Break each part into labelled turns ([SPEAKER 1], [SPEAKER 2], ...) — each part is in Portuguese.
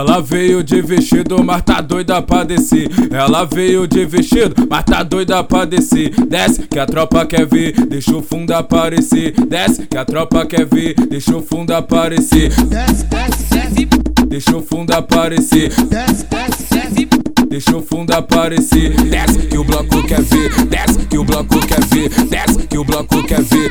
[SPEAKER 1] Ela veio de vestido, mas tá doida pra descer. Ela veio de vestido, mas tá doida pra descer. Desce que a tropa quer ver, deixa o fundo aparecer. Desce que a tropa quer ver, deixa o fundo aparecer.
[SPEAKER 2] Desce, desce, desce,
[SPEAKER 1] Deixa o fundo aparecer.
[SPEAKER 2] desce, desce, desce.
[SPEAKER 1] Deixa o fundo aparecer. Desce que o bloco quer ver. Desce que o bloco quer ver. Desce que o bloco quer ver.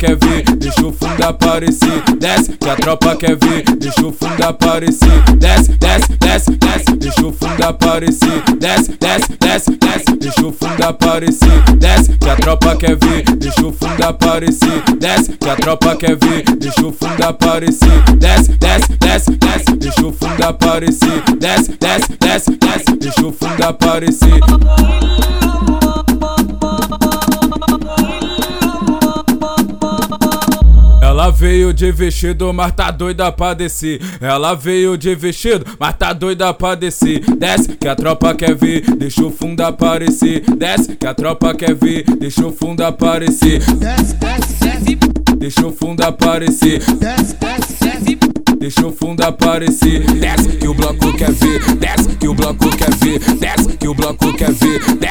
[SPEAKER 1] Quer ver. Deixa o fundo aparecer. Desce que a tropa quer ver. Deixa o fundo aparecer. Desce, desce, desce, desce. Deixa o fundo aparecer. Desce, desce, desce, desce. Deixa o fundo aparecer. Desce que a tropa quer ver. Deixa o fundo aparecer. Desce que a tropa quer ver. Deixa o fundo aparecer. Desce, desce, desce, desce. Deixa o fundo aparecer. Desce, desce, desce, desce. Deixa o fundo aparecer. Ela veio de vestido, mas tá doida pra descer. Ela veio de vestido, mas tá doida pra descer. Desce que a tropa quer ver, deixa o fundo aparecer. Desce que a tropa quer ver, deixa o fundo aparecer.
[SPEAKER 2] Desce, desce, desce.
[SPEAKER 1] Deixa o fundo aparecer.
[SPEAKER 2] Desce, desce, desce.
[SPEAKER 1] Deixa o fundo aparecer. Desce que o bloco quer ver. Desce que o bloco quer ver. Desce que o bloco quer ver. Desce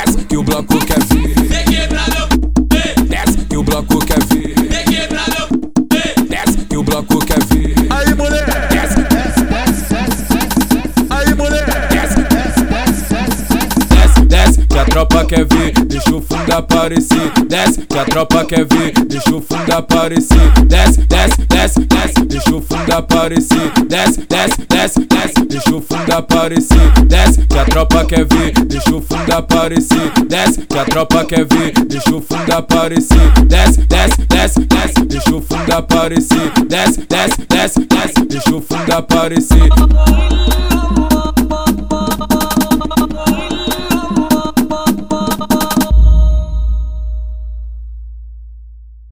[SPEAKER 1] deixa o fundo aparecer. Desce, que a tropa quer ver, deixa o fundo aparecer. Desce, desce, desce, desce, deixa o fundo aparecer. Desce, desce, desce, desce, deixa o fundo aparecer. Desce, que a tropa quer ver, deixa o fundo aparecer. Desce, que a tropa quer ver, deixa o fundo aparecer. Desce, desce, desce, desce, deixa o fundo aparecer. Desce, desce, desce, desce, deixa o fundo aparecer.